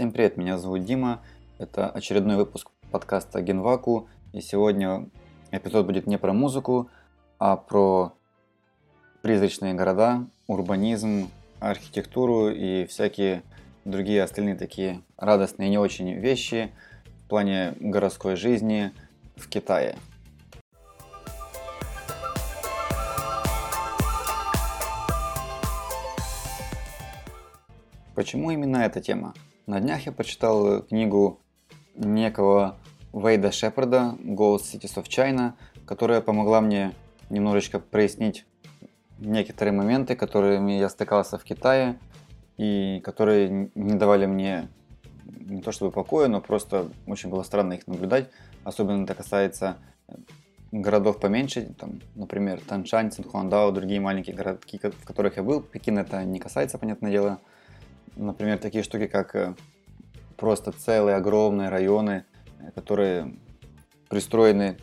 Всем привет, меня зовут Дима. Это очередной выпуск подкаста Генваку. И сегодня эпизод будет не про музыку, а про призрачные города, урбанизм, архитектуру и всякие другие остальные такие радостные и не очень вещи в плане городской жизни в Китае. Почему именно эта тема? На днях я прочитал книгу некого Вейда Шепарда «Ghost Cities of China», которая помогла мне немножечко прояснить некоторые моменты, которыми я стыкался в Китае и которые не давали мне не то чтобы покоя, но просто очень было странно их наблюдать. Особенно это касается городов поменьше, там, например, Таншань, Цинхуандао, другие маленькие городки, в которых я был. Пекин это не касается, понятное дело. Например, такие штуки, как э, просто целые огромные районы, э, которые пристроены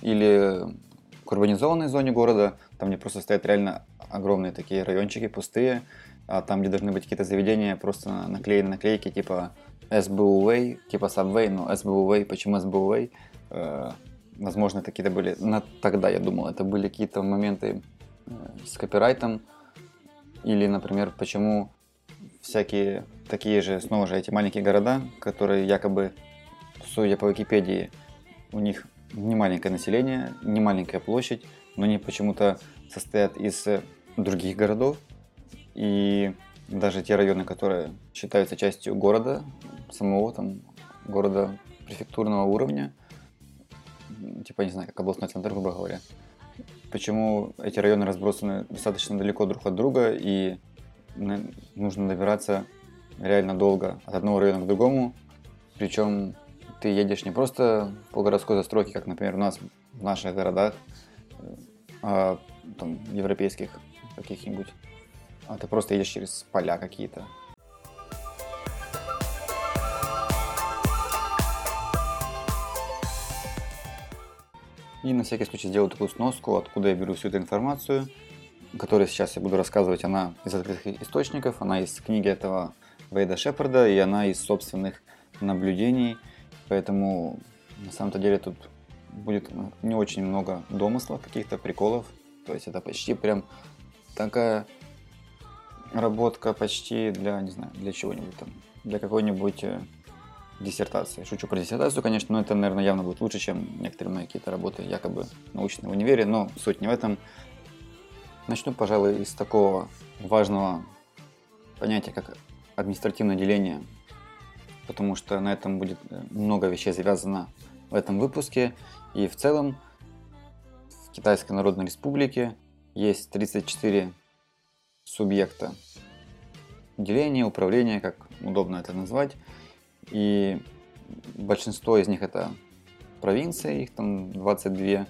или к урбанизованной зоне города, там где просто стоят реально огромные такие райончики пустые, а там, где должны быть какие-то заведения, просто наклеены наклейки типа SBU Way, типа Subway, но SBU Way, почему SBU Way? Э, возможно, это какие-то были, на, тогда я думал, это были какие-то моменты с копирайтом, или, например, почему всякие такие же, снова же, эти маленькие города, которые якобы, судя по Википедии, у них не маленькое население, не маленькая площадь, но они почему-то состоят из других городов. И даже те районы, которые считаются частью города, самого там города префектурного уровня, типа, не знаю, как областной центр, грубо говоря, почему эти районы разбросаны достаточно далеко друг от друга и нужно добираться реально долго от одного района к другому. Причем ты едешь не просто по городской застройке, как, например, у нас в наших городах, э, а, там, европейских каких-нибудь, а ты просто едешь через поля какие-то. И на всякий случай сделаю такую сноску, откуда я беру всю эту информацию – которую сейчас я буду рассказывать, она из открытых источников, она из книги этого Вейда Шепарда, и она из собственных наблюдений. Поэтому на самом-то деле тут будет не очень много домыслов, каких-то приколов. То есть это почти прям такая работка почти для, не знаю, для чего-нибудь там, для какой-нибудь э, диссертации. Шучу про диссертацию, конечно, но это, наверное, явно будет лучше, чем некоторые мои какие-то работы якобы научные в универе, но суть не в этом. Начну, пожалуй, из такого важного понятия, как административное деление, потому что на этом будет э, много вещей завязано в этом выпуске. И в целом в Китайской Народной Республике есть 34 субъекта деления, управления, как удобно это назвать. И большинство из них это провинции, их там 22.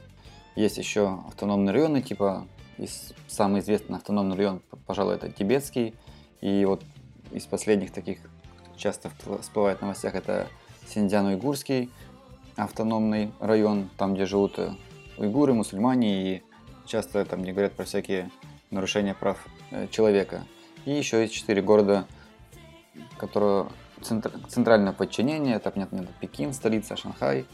Есть еще автономные районы, типа из самый известный автономный район, пожалуй, это тибетский. И вот из последних таких часто всплывает в новостях это Синьцзян-Уйгурский автономный район, там, где живут э, уйгуры, мусульмане, и часто там не говорят про всякие нарушения прав э, человека. И еще есть четыре города, которые центр, центральное подчинение, это, понятно, Пекин, столица, Шанхай,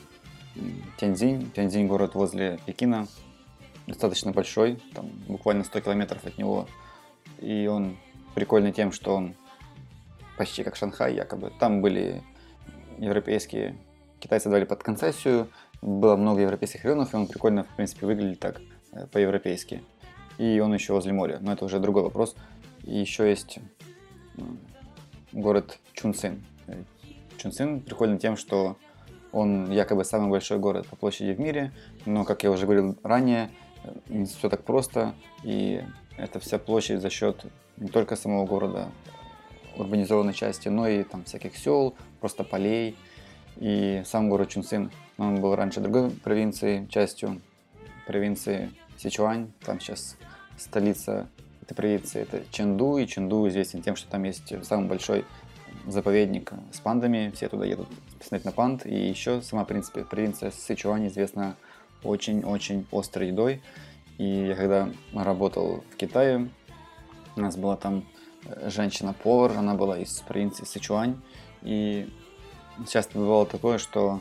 Тяньцзинь, Тяньцзинь город возле Пекина, достаточно большой, там буквально 100 километров от него. И он прикольный тем, что он почти как Шанхай якобы. Там были европейские, китайцы дали под концессию, было много европейских районов, и он прикольно, в принципе, выглядит так, э, по-европейски. И он еще возле моря, но это уже другой вопрос. И еще есть город Чунцин. Чунцин прикольный тем, что он якобы самый большой город по площади в мире, но, как я уже говорил ранее, не все так просто, и это вся площадь за счет не только самого города, урбанизованной части, но и там всяких сел, просто полей. И сам город Чунцин, он был раньше другой провинцией, частью провинции Сичуань, там сейчас столица этой провинции, это Ченду, и Ченду известен тем, что там есть самый большой заповедник с пандами, все туда едут посмотреть на панд, и еще сама, в принципе, провинция Сычуань известна очень-очень острой едой. И я когда работал в Китае, у нас была там э, женщина-повар, она была из провинции Сычуань, И часто бывало такое, что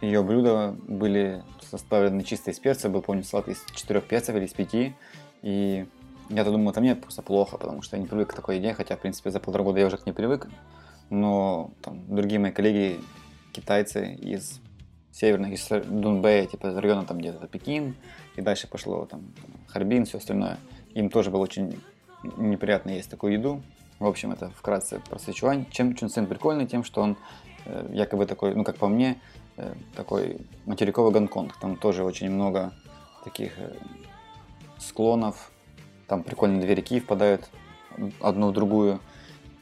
ее блюда были составлены чисто из перца, был, помню, салат из четырех перцев или из пяти, и я-то думал, это мне просто плохо, потому что я не привык к такой еде, хотя, в принципе, за полтора года я уже к ней привык, но там, другие мои коллеги, китайцы из северных, из Дунбэя, типа из района там где-то Пекин, и дальше пошло там Харбин, все остальное, им тоже было очень неприятно есть такую еду. В общем, это вкратце про Сычуань. Чем Чунцин прикольный? Тем, что он э, якобы такой, ну как по мне, э, такой материковый Гонконг. Там тоже очень много таких э, склонов, там прикольные две реки впадают одну в другую.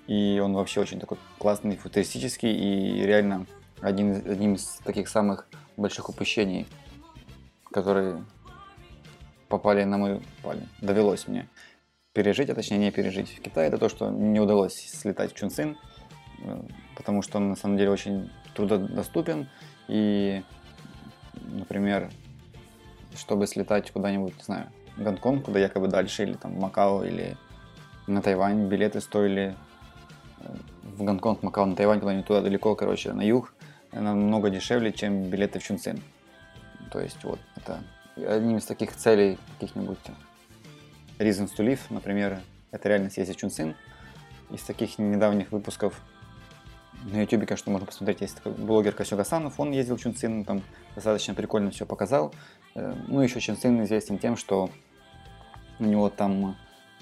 И он вообще очень такой классный, футуристический и реально один, одним из таких самых больших упущений, которые попали на мою попали, довелось мне пережить, а точнее не пережить. В Китае, это то, что не удалось слетать в Чунцин, э, потому что он на самом деле очень трудодоступен и, например, чтобы слетать куда-нибудь, не знаю, Гонконг, куда якобы дальше, или там Макао, или на Тайвань билеты стоили э, в Гонконг, Макао, на Тайвань, куда-нибудь туда далеко, короче, на юг, намного дешевле, чем билеты в Чунцин. То есть вот это одним из таких целей каких-нибудь Reasons to Live, например, это реально съездить в Чунцин. Из таких недавних выпусков на YouTube, конечно, можно посмотреть, есть такой блогер Косё Гасанов, он ездил в Чунцин, там достаточно прикольно все показал. Э, ну, еще Чунцин известен тем, что у него там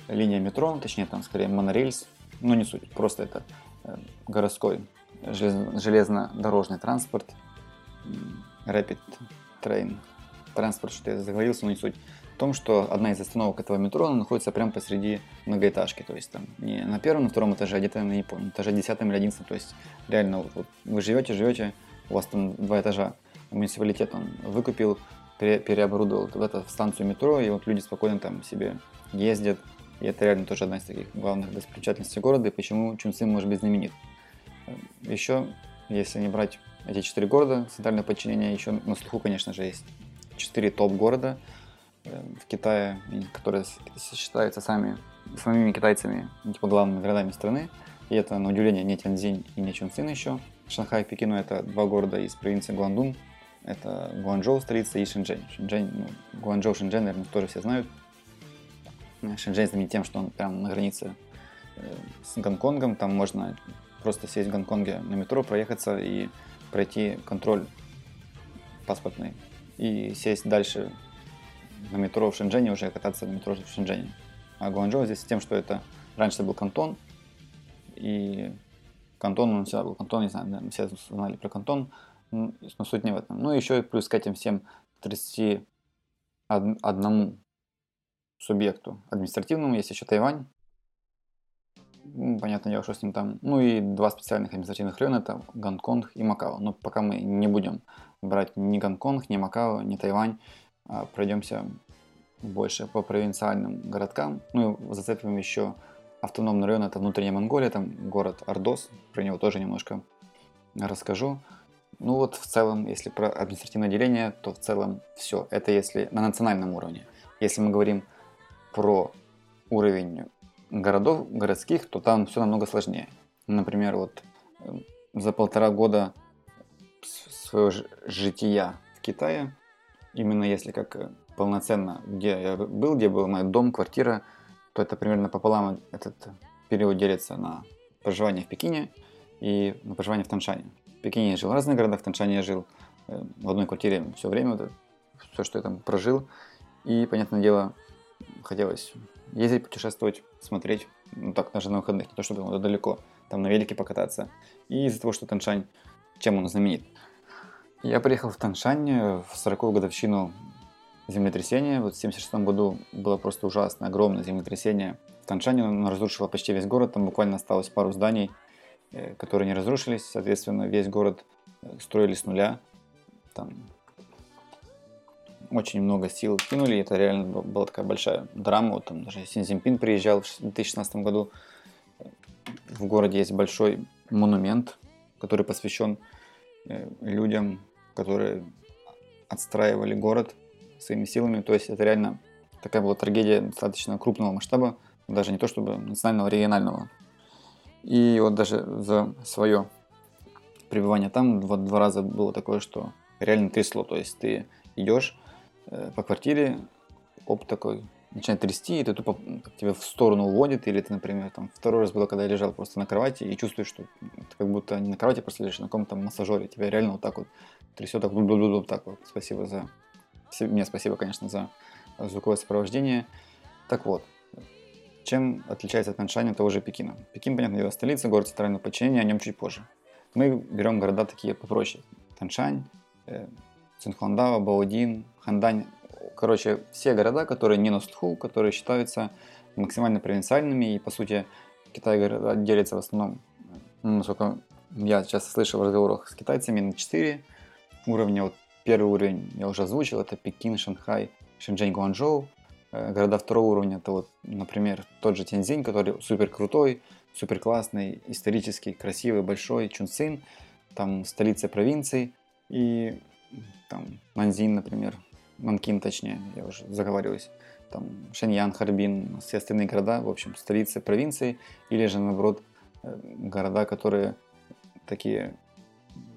линия метро, точнее там скорее монорельс, ну не суть, просто это э, городской железнодорожный транспорт, Rapid Train транспорт, что я заговорился, но не суть. В том, что одна из остановок этого метро находится прямо посреди многоэтажки, то есть там не на первом, на втором этаже, а где-то на Японии, этаже 10 или 11, то есть реально вот, вот вы живете, живете, у вас там два этажа, муниципалитет он выкупил, пере, переоборудовал в эту станцию метро, и вот люди спокойно там себе ездят, и это реально тоже одна из таких главных достопримечательностей города, и почему Чунцин может быть знаменит. Еще, если не брать эти четыре города, центральное подчинение, еще на слуху, конечно же, есть четыре топ-города э, в Китае, которые считаются сами, самими китайцами, типа главными городами страны. И это, на удивление, не Тяньцзинь и не Чунцин еще. Шанхай и Пекину это два города из провинции Гуандун. Это Гуанчжоу, столица, и Шэньчжэнь. Шэньчжэнь, ну, Гуанчжоу, Шэньчжэнь, наверное, тоже все знают. Шэньчжэнь знаменит тем, что он прям на границе э, с Гонконгом. Там можно просто сесть в Гонконге на метро, проехаться и пройти контроль паспортный и сесть дальше на метро в Шэньчжэне, уже кататься на метро в Шэньчжэне. А Гуанчжоу здесь тем, что это раньше это был кантон, и кантон, он всегда был кантон, не знаю, все знали про кантон, но суть не в этом. Ну и еще плюс к этим всем 31 субъекту административному есть еще Тайвань, понятное дело, что с ним там. Ну и два специальных административных района, это Гонконг и Макао. Но пока мы не будем брать ни Гонконг, ни Макао, ни Тайвань, а пройдемся больше по провинциальным городкам. Ну и зацепим еще автономный район, это внутренняя Монголия, там город Ордос, про него тоже немножко расскажу. Ну вот в целом, если про административное деление, то в целом все. Это если на национальном уровне. Если мы говорим про уровень городов городских, то там все намного сложнее. Например, вот э, за полтора года своего жития в Китае, именно если как э, полноценно, где я был, где был мой дом, квартира, то это примерно пополам этот период делится на проживание в Пекине и на проживание в Таншане. В Пекине я жил в разных городах, в Таншане я жил э, в одной квартире все время, вот все, что я там прожил. И, понятное дело, хотелось ездить, путешествовать, смотреть, ну так, даже на выходных, не то чтобы ну, далеко, там на велике покататься. И из-за того, что Таншань, чем он знаменит? Я приехал в Таншань в 40-ю годовщину землетрясения. Вот в 76 году было просто ужасно, огромное землетрясение. В Таншане оно разрушило почти весь город, там буквально осталось пару зданий, э, которые не разрушились. Соответственно, весь город э, строили с нуля. Там очень много сил кинули, это реально была такая большая драма. Вот там даже Син Цзиньпин приезжал в 2016 году. В городе есть большой монумент, который посвящен э, людям, которые отстраивали город своими силами. То есть это реально такая была трагедия достаточно крупного масштаба, даже не то чтобы национального, а регионального. И вот даже за свое пребывания там два, два раза было такое, что реально трясло. То есть ты идешь по квартире, оп, такой, начинает трясти, и ты тупо тебя в сторону уводит, или ты, например, там, второй раз было, когда я лежал просто на кровати и чувствуешь, что ты как будто не на кровати просто лежишь, а на каком-то массажере, тебя реально вот так вот трясет, так, вот так вот. Спасибо за... Мне спасибо, конечно, за звуковое сопровождение. Так вот, чем отличается от того же Пекина? Пекин, понятно, дело, столица, город центрального подчинения, о нем чуть позже. Мы берем города такие попроще. Таншань, э, Цинхуандао, Баодин, Хандань. Короче, все города, которые не на слуху, которые считаются максимально провинциальными. И, по сути, Китай города делится в основном, ну, насколько я часто слышал в разговорах с китайцами, на 4 уровня. Вот первый уровень я уже озвучил, это Пекин, Шанхай, Шэньчжэнь, Гуанчжоу. Э, города второго уровня, это вот, например, тот же Тяньцзинь, который супер крутой, супер классный, исторический, красивый, большой, Чунцин, там столица провинции, и там Нанзин, например, Нанкин точнее, я уже заговариваюсь, там Шэньян, Харбин, все остальные города, в общем, столицы провинции, или же, наоборот, э, города, которые такие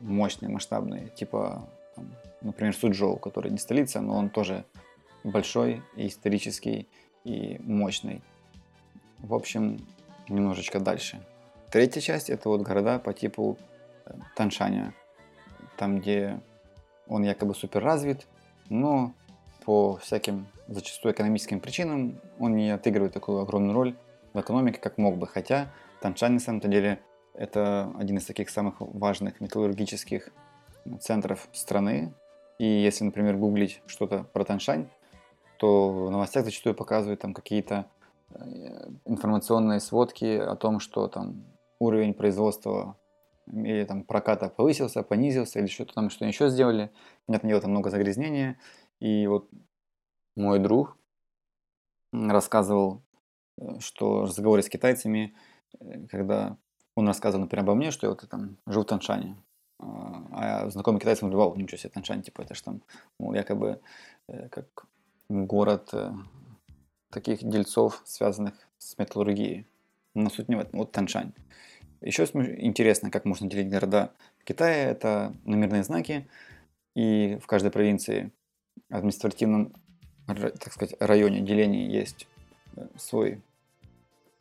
мощные, масштабные, типа, там, например, Суджоу, который не столица, но он тоже большой, и исторический и мощный. В общем, немножечко дальше. Третья часть это вот города по типу э, Таншаня, там где он якобы супер развит, но по всяким зачастую экономическим причинам он не отыгрывает такую огромную роль в экономике, как мог бы. Хотя Таншань на самом деле это один из таких самых важных металлургических центров страны. И если, например, гуглить что-то про Таншань, то в новостях зачастую показывают там какие-то э, информационные сводки о том, что там уровень производства или там проката повысился, понизился, или что-то там, что еще сделали. Понятное дело, там много загрязнения. И вот мой друг рассказывал, э, что в разговоре с китайцами, э, когда он рассказывал, например, обо мне, что я вот там живу в Таншане, а, а знакомый китайец говорит, вау, ничего себе, Таншань, типа, это же там, мол, якобы как город э, таких дельцов, связанных с металлургией. Но суть не в этом. Вот Таншань. Еще интересно, как можно делить города в Китае. Это номерные знаки. И в каждой провинции административном, так сказать, районе деления есть э, свой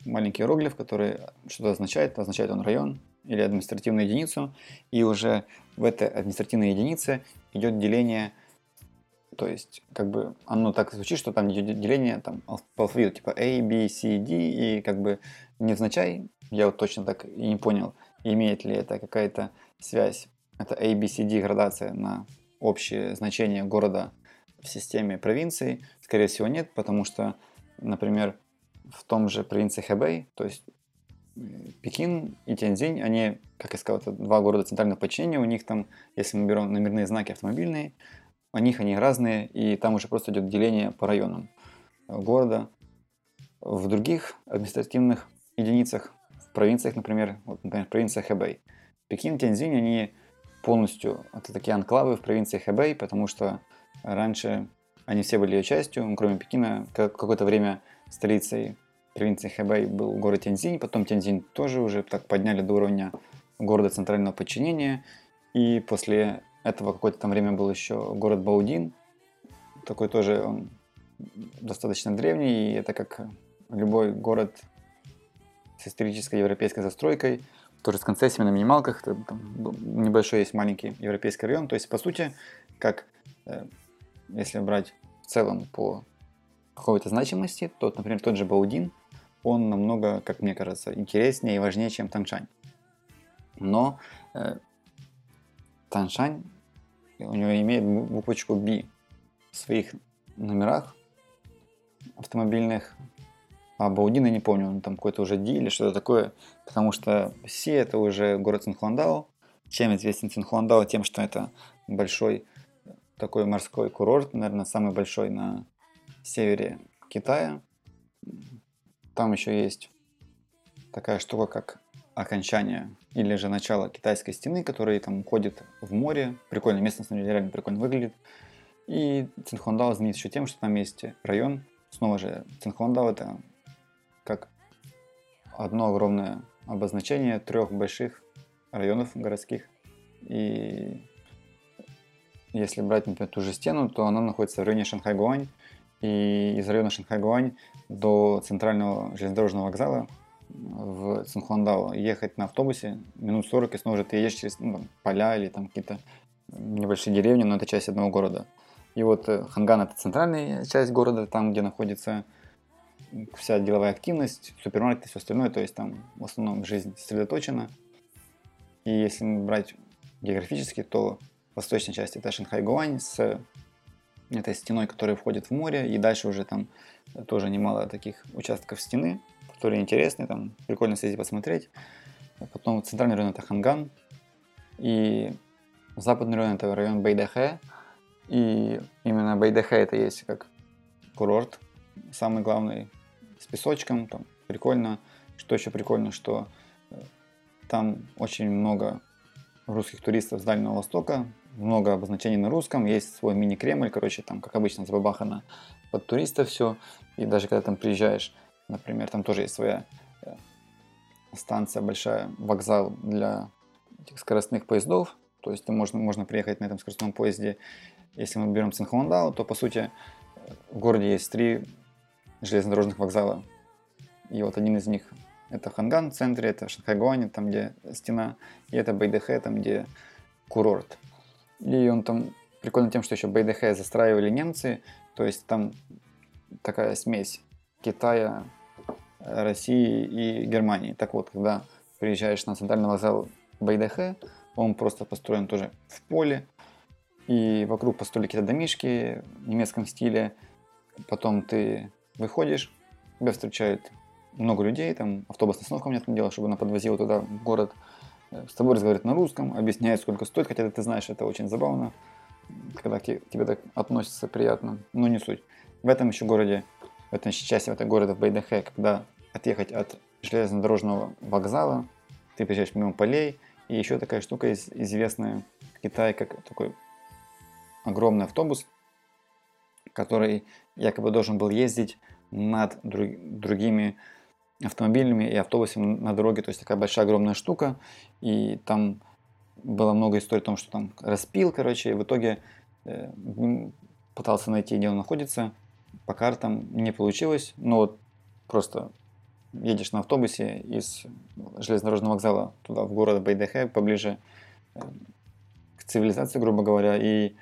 маленький иероглиф, который что-то означает. Означает он район или административную единицу. И уже в этой административной единице идет деление – то есть, как бы оно так звучит, что там деление там, по алфавиту, типа A, B, C, D, и как бы невзначай, я вот точно так и не понял, имеет ли это какая-то связь. Это A, B, C, D градация на общее значение города в системе провинции. Скорее всего, нет, потому что, например, в том же провинции Хэбэй, то есть э, Пекин и Тяньцзинь, они, как я сказал, это два города центрального подчинения, у них там, если мы берем номерные знаки автомобильные, у них они разные, и там уже просто идет деление по районам города. В других административных единицах, провинциях, например, вот, например, провинция Хэбэй, Пекин, Тяньцзинь, они полностью, это такие анклавы в провинции Хэбэй, потому что раньше они все были ее частью, кроме Пекина, какое-то время столицей провинции Хэбэй был город Тяньцзинь, потом Тяньцзинь тоже уже так подняли до уровня города центрального подчинения, и после этого какое-то там время был еще город Баудин. Такой тоже он достаточно древний, и это как любой город с исторической европейской застройкой, тоже с концессиями на минималках, там небольшой есть маленький европейский район. То есть, по сути, как э, если брать в целом по какой-то значимости, то, например, тот же Баудин, он намного, как мне кажется, интереснее и важнее, чем Таншань. Но э, Таншань у него имеет буквочку B в своих номерах автомобильных. А Баудина не помню, он там какой-то уже D или что-то такое, потому что Си это уже город Цинхуандао. Чем известен Цинхуандао? Тем, что это большой такой морской курорт, наверное, самый большой на севере Китая. Там еще есть такая штука, как окончание или же начало китайской стены, который там уходит в море. Прикольно, место на самом деле реально прикольно выглядит. И Цинхуандао знаменит еще тем, что там есть район. Снова же, Цинхуандао это как одно огромное обозначение трех больших районов городских. И если брать, например, ту же стену, то она находится в районе Шанхай-Гуань. И из района Шанхай-Гуань до центрального железнодорожного вокзала в Цинхуандао ехать на автобусе минут 40, и снова же ты едешь через ну, там, поля или там какие-то небольшие деревни, но это часть одного города. И вот э, Ханган это центральная часть города, там, где находится вся деловая активность, супермаркет и все остальное, то есть там в основном жизнь сосредоточена. И если брать географически, то восточная часть это Шанхай-Гуань с этой стеной, которая входит в море, и дальше уже там тоже немало таких участков стены, которые интересны, там прикольно съездить посмотреть. Потом центральный район это Ханган, и западный район это район Бэйдэхэ, и именно Бэйдэхэ это есть как курорт, самый главный, с песочком, там прикольно. Что еще прикольно, что э, там очень много русских туристов с Дальнего Востока, много обозначений на русском, есть свой мини-Кремль, короче, там, как обычно, забабахано под туристов все, и даже когда там приезжаешь, например, там тоже есть своя э, станция большая, вокзал для этих скоростных поездов, то есть можно, можно приехать на этом скоростном поезде, если мы берем Цинхуандао, то, по сути, в городе есть три железнодорожных вокзала, и вот один из них это Ханган в центре, это Шанхайгуань, там где стена, и это Бэйдэхэ, там где курорт. И он там прикольно тем, что еще Бэйдэхэ застраивали немцы, то есть там такая смесь Китая, России и Германии. Так вот, когда приезжаешь на центральный вокзал Бэйдэхэ, он просто построен тоже в поле, и вокруг построили какие-то домишки в немецком стиле. Потом ты выходишь, тебя встречают много людей, там автобусная остановка там дело, чтобы она подвозила туда, в город. С тобой разговаривают на русском, объясняют, сколько стоит, хотя ты знаешь, это очень забавно, когда к тебе так относятся приятно, но не суть. В этом еще городе, в этом части этого города в Бейдахе, когда отъехать от железнодорожного вокзала, ты приезжаешь мимо полей, и еще такая штука известная в Китае, как такой огромный автобус, который якобы должен был ездить над друг, другими автомобилями и автобусами на дороге. То есть такая большая огромная штука. И там было много историй о том, что там распил, короче, и в итоге э, пытался найти, где он находится. По картам не получилось, но вот просто едешь на автобусе из железнодорожного вокзала туда, в город Байдехе, поближе э, к цивилизации, грубо говоря, и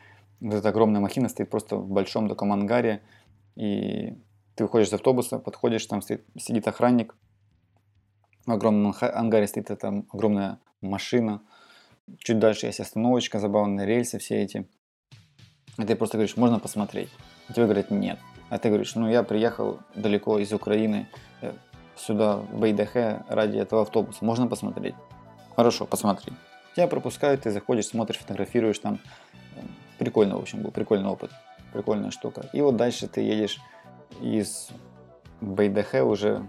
вот эта огромная махина стоит просто в большом таком ангаре, и ты выходишь из автобуса, подходишь, там стоит, сидит охранник, в огромном ангаре стоит эта огромная машина, чуть дальше есть остановочка, забавные рельсы все эти. И ты просто говоришь, можно посмотреть? А тебе говорят, нет. А ты говоришь, ну я приехал далеко из Украины э, сюда, в Бейдахе, ради этого автобуса. Можно посмотреть? Хорошо, посмотри. Тебя пропускают, ты заходишь, смотришь, фотографируешь там. Прикольно, в общем, был прикольный опыт. Прикольная штука. И вот дальше ты едешь из Бейдахе уже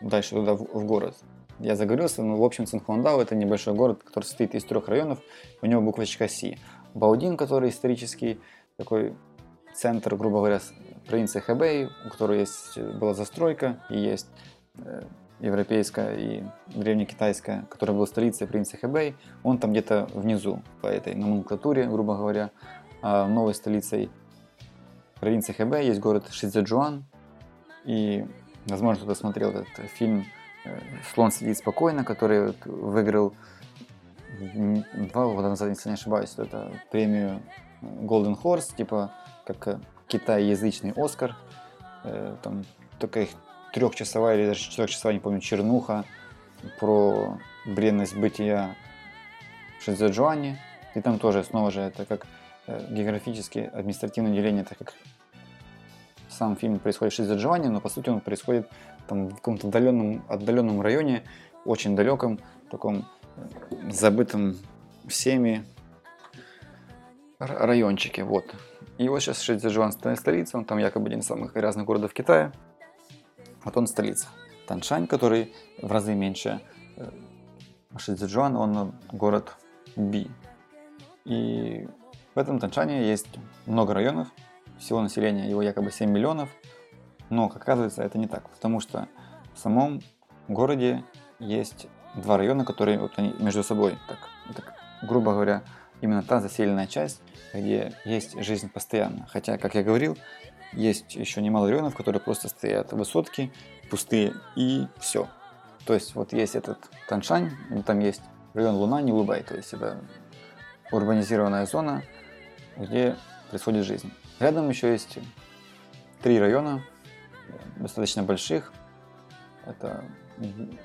дальше туда, в, в город. Я заговорился, но в общем Цинхуандао это небольшой город, который состоит из трех районов, у него буквочка Си. Баудин, который исторический такой центр, грубо говоря, провинции Хэбэй, у которой есть, была застройка и есть э, европейская и древнекитайская, которая была столицей провинции Хэбэй, он там где-то внизу по этой номенклатуре, грубо говоря, а новой столицей провинции Хэбэй есть город Шицзэджуан, и, возможно, кто-то смотрел этот фильм э, «Слон сидит спокойно», который выиграл два года назад, если не ошибаюсь, это премию Golden Horse, типа как китайязычный Оскар, э, там такая трехчасовая или даже четырехчасовая, не помню, чернуха про бренность бытия в Шизэджуане. И там тоже, снова же, это как э, географически административное деление, так как сам фильм происходит в Шизэджуане, но по сути он происходит там в каком-то отдаленном, отдаленном районе, очень далеком, таком э, забытом всеми райончике, вот. И вот сейчас Шизэджуан столица, он там якобы один из самых грязных городов Китая, вот он столица. Таншань, который в разы меньше э, Шицзэджуан, он город Би. И в этом Таншане есть много районов, всего населения его якобы 7 миллионов, но, как оказывается, это не так, потому что в самом городе есть два района, которые вот они между собой так, так грубо говоря, именно та заселенная часть, где есть жизнь постоянно. Хотя, как я говорил, есть еще немало районов, которые просто стоят высотки, пустые и все. То есть вот есть этот Таншань, там есть район Луна, не Лубай, то есть это урбанизированная зона, где происходит жизнь. Рядом еще есть три района, достаточно больших. Это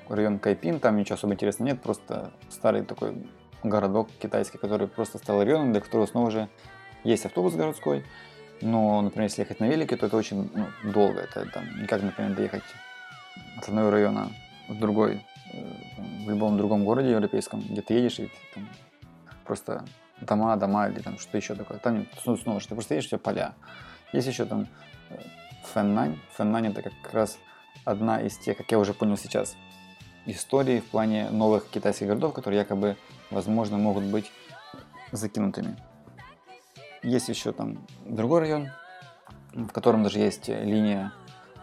район Кайпин, там ничего особо интересного нет, просто старый такой городок китайский, который просто стал районом, для которого снова же есть автобус городской, но, например, если ехать на велике, то это очень ну, долго. Это там, не как, например, доехать от одного района в другой, э, в любом другом городе европейском, где ты едешь, и там просто дома, дома или там что-то еще такое. Там снова, что ты просто едешь, все поля. Есть еще там э, Фэннань. Фэннань это как раз одна из тех, как я уже понял сейчас, историй в плане новых китайских городов, которые якобы, возможно, могут быть закинутыми. Есть еще там другой район, в котором даже есть линия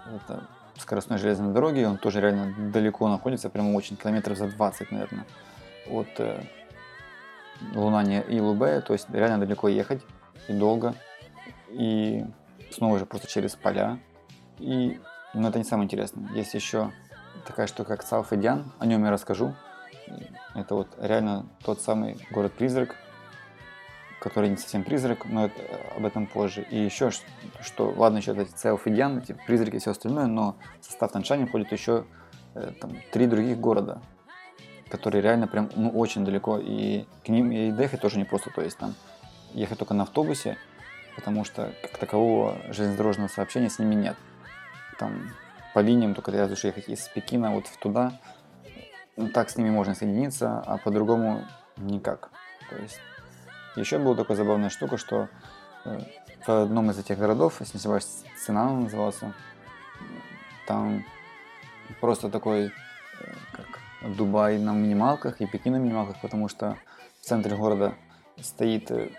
это скоростной железной дороги, он тоже реально далеко находится, прямо очень, километров за 20, наверное, от э, Лунани и Лубе, то есть реально далеко ехать и долго, и снова же просто через поля, и, но это не самое интересное. Есть еще такая штука, как Цалфедян, о нем я расскажу. Это вот реально тот самый город-призрак, который не совсем призрак, но это, об этом позже. И еще, что, ладно, еще эти Цалфедян, эти призраки и все остальное, но в состав Таншани входит еще э, там, три других города, которые реально прям ну, очень далеко, и к ним и доехать тоже не просто, то есть там ехать только на автобусе, потому что как такового железнодорожного сообщения с ними нет там по линиям, только разве что ехать из Пекина вот туда, ну, так с ними можно соединиться, а по-другому никак. То есть еще была такая забавная штука, что э, в одном из этих городов, если не ошибаюсь, Цинан назывался, там просто такой, э, как Дубай на минималках и Пекин на минималках, потому что в центре города стоит э,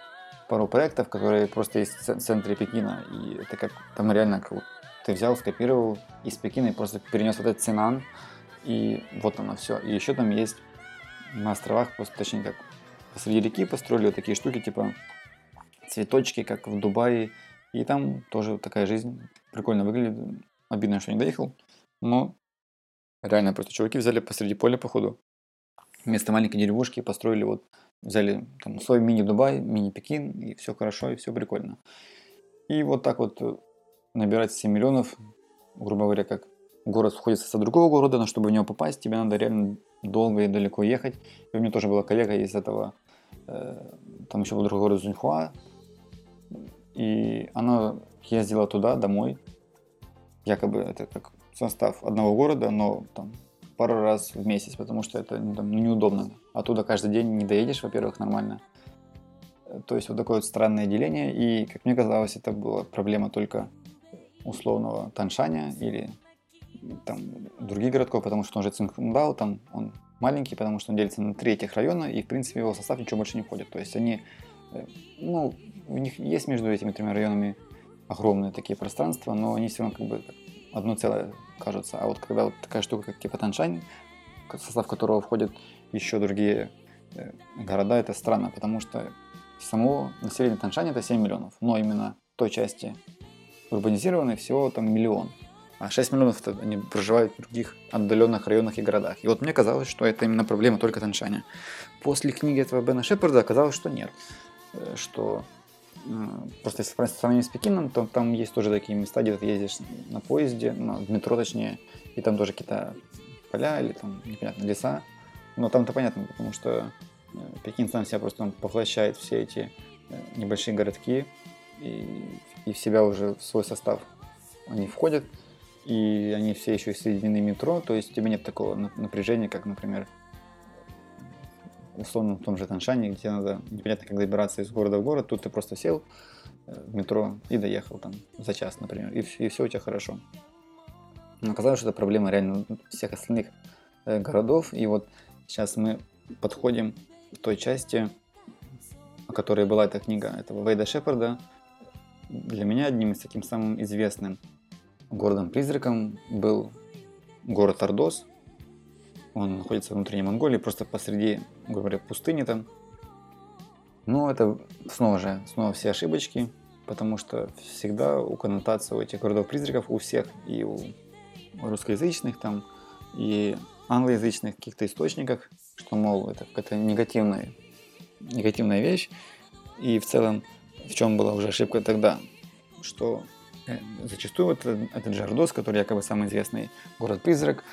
пару проектов, которые просто есть в центре Пекина, и это как там реально как ты взял, скопировал из Пекина и просто перенес вот этот Цинан, и вот оно все. И еще там есть на островах, просто, точнее как посреди реки построили вот такие штуки, типа цветочки, как в Дубае, и там тоже такая жизнь прикольно выглядит. Обидно, что не доехал, но реально просто чуваки взяли посреди поля, походу, вместо маленькой деревушки построили вот, взяли там свой мини-Дубай, мини-Пекин, и все хорошо, и все прикольно. И вот так вот набирать 7 миллионов, грубо говоря, как город входит состав другого города, но чтобы в него попасть, тебе надо реально долго и далеко ехать. И у меня тоже была коллега из этого, э, там еще был другой город Зуньхуа, и она ездила туда, домой, якобы это как состав одного города, но там пару раз в месяц, потому что это ну, там, неудобно. Оттуда каждый день не доедешь, во-первых, нормально. То есть вот такое вот странное деление, и, как мне казалось, это была проблема только условного Таншаня или там других городков, потому что он же Цингдау, там он маленький, потому что он делится на три района, и в принципе его состав ничего больше не входит. То есть они, э, ну, у них есть между этими тремя районами огромные такие пространства, но они все равно как бы одно целое кажутся. А вот когда вот такая штука, как типа Таншань, состав которого входят еще другие э, города, это странно, потому что само население Таншани это 7 миллионов, но именно той части урбанизированы всего там миллион. А 6 миллионов это они проживают в других отдаленных районах и городах. И вот мне казалось, что это именно проблема только Таншаня. После книги этого Бена Шепарда оказалось, что нет. Э, что э, просто если сравнить с Пекином, то там есть тоже такие места, где ты ездишь на поезде, на, в метро точнее, и там тоже какие-то поля или там непонятно леса. Но там-то понятно, потому что э, Пекин сам себя просто поглощает все эти небольшие городки, и и в себя уже в свой состав они входят, и они все еще соединены метро, то есть у тебя нет такого напряжения, как, например, условно в том же Таншане, где надо непонятно как добираться из города в город, тут ты просто сел э, в метро и доехал там за час, например, и, и все у тебя хорошо. Но оказалось, что это проблема реально всех остальных э, городов, и вот сейчас мы подходим к той части, о которой была эта книга. Этого Вейда Шепарда, для меня одним из таким самым известным городом-призраком был город Ордос. Он находится в внутренней Монголии, просто посреди, грубо говоря, пустыни там. Но это снова же, снова все ошибочки, потому что всегда у коннотации у этих городов-призраков, у всех, и у русскоязычных там, и англоязычных каких-то источниках, что, мол, это какая-то негативная, негативная вещь. И в целом, в чем была уже ошибка тогда, что зачастую вот этот, этот же Ордос, который якобы самый известный город-призрак,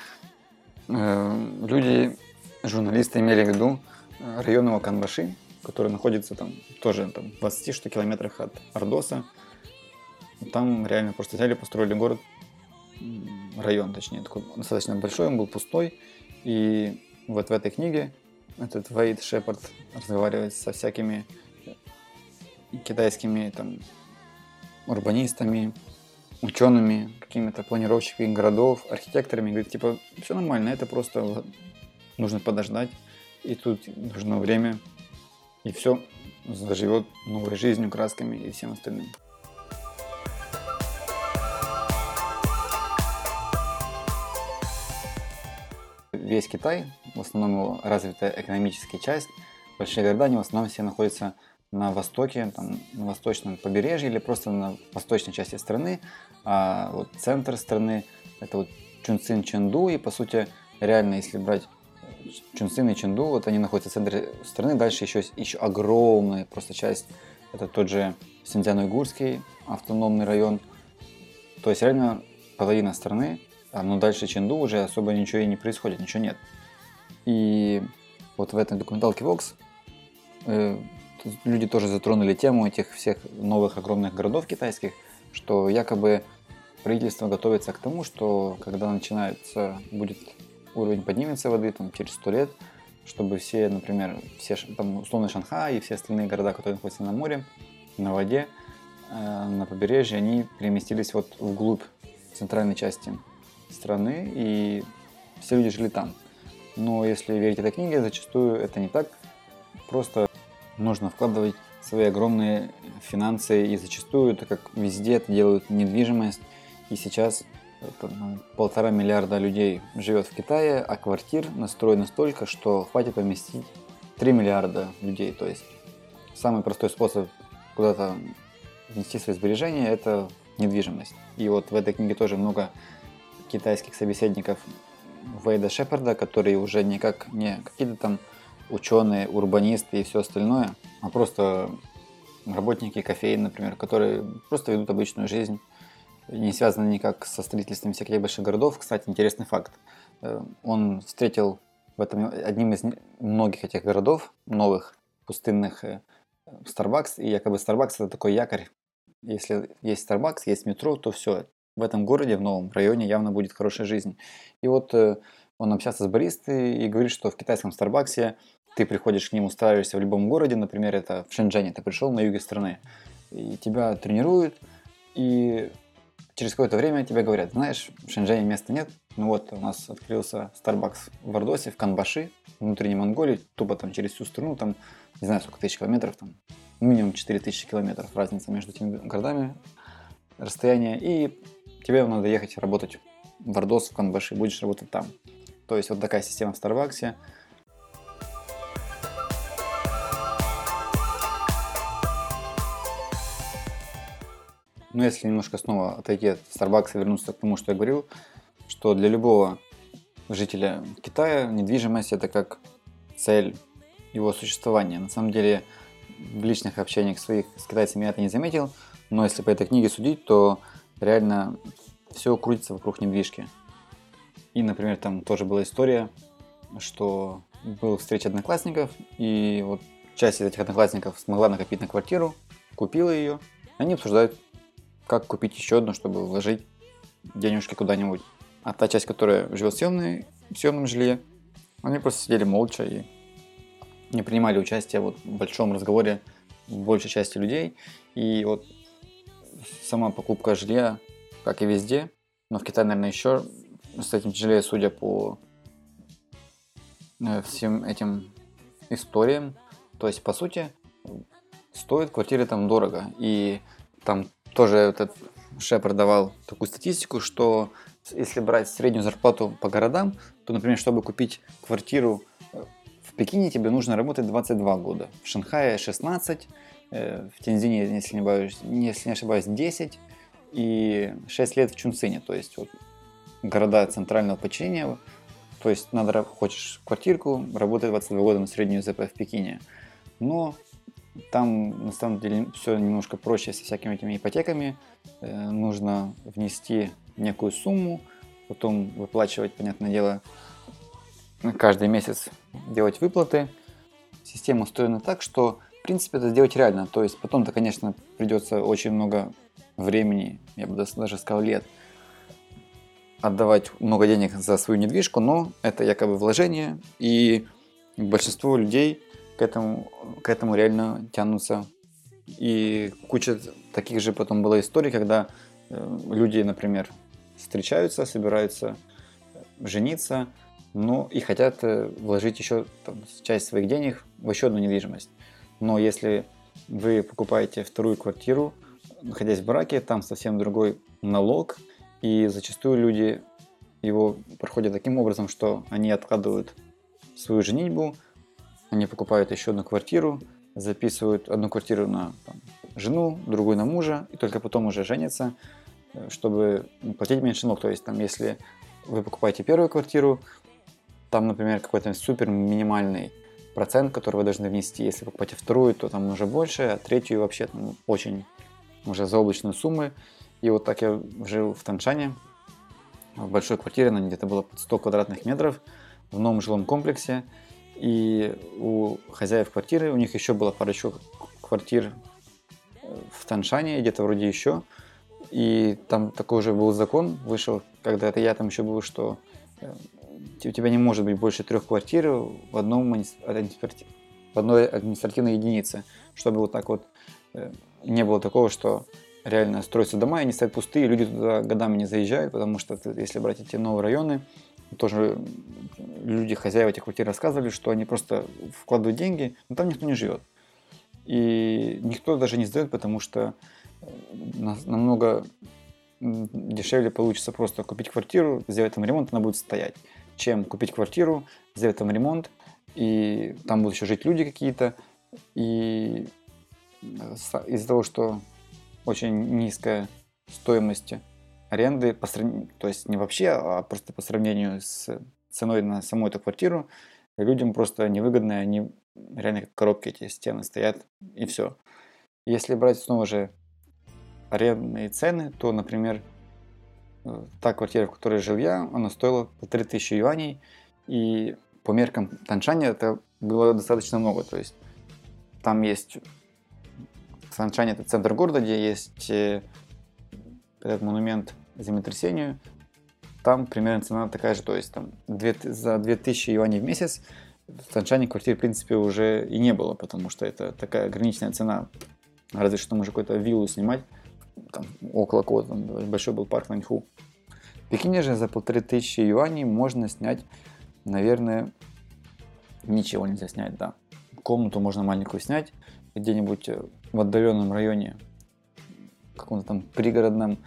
э, люди, журналисты имели в виду э, район его Канбаши, который находится там тоже там, в 20 что километрах от Ордоса. Там реально просто взяли, построили город, район, точнее, такой достаточно большой, он был пустой. И вот в этой книге этот Вейд Шепард разговаривает со всякими китайскими там урбанистами, учеными, какими-то планировщиками городов, архитекторами, говорит, типа, все нормально, это просто нужно подождать, и тут нужно время, и все заживет новой жизнью, красками и всем остальным. Весь Китай, в основном его развитая экономическая часть, большие города, они в основном все находятся на востоке, там, на восточном побережье или просто на восточной части страны, а вот центр страны это вот Чунцин, Чэнду, и по сути реально, если брать Чунцин и Чэнду, вот они находятся в центре страны, дальше еще, еще огромная просто часть, это тот же Синьцзян-Уйгурский автономный район, то есть реально половина страны, а, но дальше Чэнду уже особо ничего и не происходит, ничего нет. И вот в этой документалке Vox э, люди тоже затронули тему этих всех новых огромных городов китайских, что якобы правительство готовится к тому, что когда начинается, будет уровень поднимется воды там, через 100 лет, чтобы все, например, все, там, условно Шанхай и все остальные города, которые находятся на море, на воде, э, на побережье, они переместились вот вглубь центральной части страны, и все люди жили там. Но если верить этой книге, зачастую это не так. Просто нужно вкладывать свои огромные финансы, и зачастую, так как везде это делают недвижимость, и сейчас ну, полтора миллиарда людей живет в Китае, а квартир настроено столько, что хватит поместить 3 миллиарда людей. То есть самый простой способ куда-то внести свои сбережения – это недвижимость. И вот в этой книге тоже много китайских собеседников Вейда Шепарда, которые уже никак не какие-то там ученые, урбанисты и все остальное, а просто работники кофеин, например, которые просто ведут обычную жизнь, не связаны никак со строительством всяких больших городов. Кстати, интересный факт. Э, он встретил в этом одним из многих этих городов, новых, пустынных, э, Starbucks, и якобы Starbucks это такой якорь. Если есть Starbucks, есть метро, то все, в этом городе, в новом районе явно будет хорошая жизнь. И вот э, он общался с баристой и говорит, что в китайском Старбаксе ты приходишь к ним, устраиваешься в любом городе, например, это в Шэньчжэне, ты пришел на юге страны, и тебя тренируют, и через какое-то время тебе говорят, знаешь, в Шэньчжэне места нет, ну вот у нас открылся Starbucks в Ордосе, в Канбаши, внутренней Монголии, тупо там через всю страну, там, не знаю, сколько тысяч километров, там, минимум 4000 километров разница между этими городами, расстояние, и тебе надо ехать работать в Ордос, в Канбаши, будешь работать там. То есть вот такая система в Старбаксе – Но если немножко снова отойти от Starbucks и вернуться к тому, что я говорил, что для любого жителя Китая недвижимость это как цель его существования. На самом деле в личных общениях своих с китайцами я это не заметил, но если по этой книге судить, то реально все крутится вокруг недвижки. И, например, там тоже была история, что был встреча одноклассников, и вот часть из этих одноклассников смогла накопить на квартиру, купила ее, они обсуждают как купить еще одну, чтобы вложить денежки куда-нибудь. А та часть, которая живет в, съемной, в съемном жилье, они просто сидели молча и не принимали участие вот в большом разговоре большей части людей. И вот сама покупка жилья, как и везде, но в Китае, наверное, еще с этим тяжелее, судя по э, всем этим историям. То есть, по сути, стоит квартиры там дорого. И там тоже этот Шепард давал такую статистику, что если брать среднюю зарплату по городам, то, например, чтобы купить квартиру э, в Пекине тебе нужно работать 22 года, в Шанхае 16, э, в Тензине, если не, ошибаюсь, если не ошибаюсь, 10 и 6 лет в Чунцине. То есть вот города центрального подчинения, то есть надо, хочешь квартирку, работать 22 года на среднюю ЗП в Пекине. Но там на самом деле все немножко проще со всякими этими ипотеками. Э, нужно внести некую сумму, потом выплачивать, понятное дело, каждый месяц делать выплаты. Система устроена так, что в принципе это сделать реально. То есть потом-то, конечно, придется очень много времени, я бы даже сказал лет, отдавать много денег за свою недвижку, но это якобы вложение, и большинство людей к этому, к этому реально тянутся. И куча таких же потом была историй, когда э, люди, например, встречаются, собираются жениться, но и хотят э, вложить еще там, часть своих денег в еще одну недвижимость. Но если вы покупаете вторую квартиру, находясь в браке, там совсем другой налог, и зачастую люди его проходят таким образом, что они откладывают свою женитьбу, они покупают еще одну квартиру, записывают одну квартиру на там, жену, другую на мужа, и только потом уже женятся, э, чтобы платить меньше налог. То есть, там, если вы покупаете первую квартиру, там, например, какой-то супер минимальный процент, который вы должны внести. Если покупаете вторую, то там уже больше, а третью вообще там, очень уже заоблачные суммы. И вот так я жил в Таншане, в большой квартире, она где-то было 100 квадратных метров, в новом жилом комплексе. И у хозяев квартиры, у них еще было парочку квартир э, в Таншане, где-то вроде еще. И там такой же был закон, вышел, когда это я там еще был, что э, у тебя не может быть больше трех квартир в, одном, в одной административной единице, чтобы вот так вот э, не было такого, что реально строятся дома, и они стоят пустые, люди туда годами не заезжают, потому что если брать эти новые районы, тоже люди, хозяева этих квартир рассказывали, что они просто вкладывают деньги, но там никто не живет. И никто даже не сдает, потому что э, намного дешевле получится просто купить квартиру, сделать там ремонт, она будет стоять, чем купить квартиру, сделать там ремонт, и там будут еще жить люди какие-то, и из-за того, что очень низкая стоимость аренды, по сравнению, то есть не вообще, а просто по сравнению с ценой на саму эту квартиру, людям просто невыгодно, они реально как коробки эти стены стоят, и все. Если брать снова же арендные цены, то, например, э, та квартира, в которой жил я, она стоила по 3000 юаней, и по меркам Таншани это было достаточно много, то есть там есть Саншань это центр города, где есть э, этот монумент землетрясению. Там примерно цена такая же, то есть там 2, за 2000 юаней в месяц в Саншане квартир в принципе уже и не было, потому что это такая ограниченная цена. Разве что можно какую-то виллу снимать, там, около кого там большой был парк Наньху. В Пекине же за полторы тысячи юаней можно снять, наверное, ничего нельзя снять, да. Комнату можно маленькую снять, где-нибудь в отдаленном районе, каком-то там пригородном,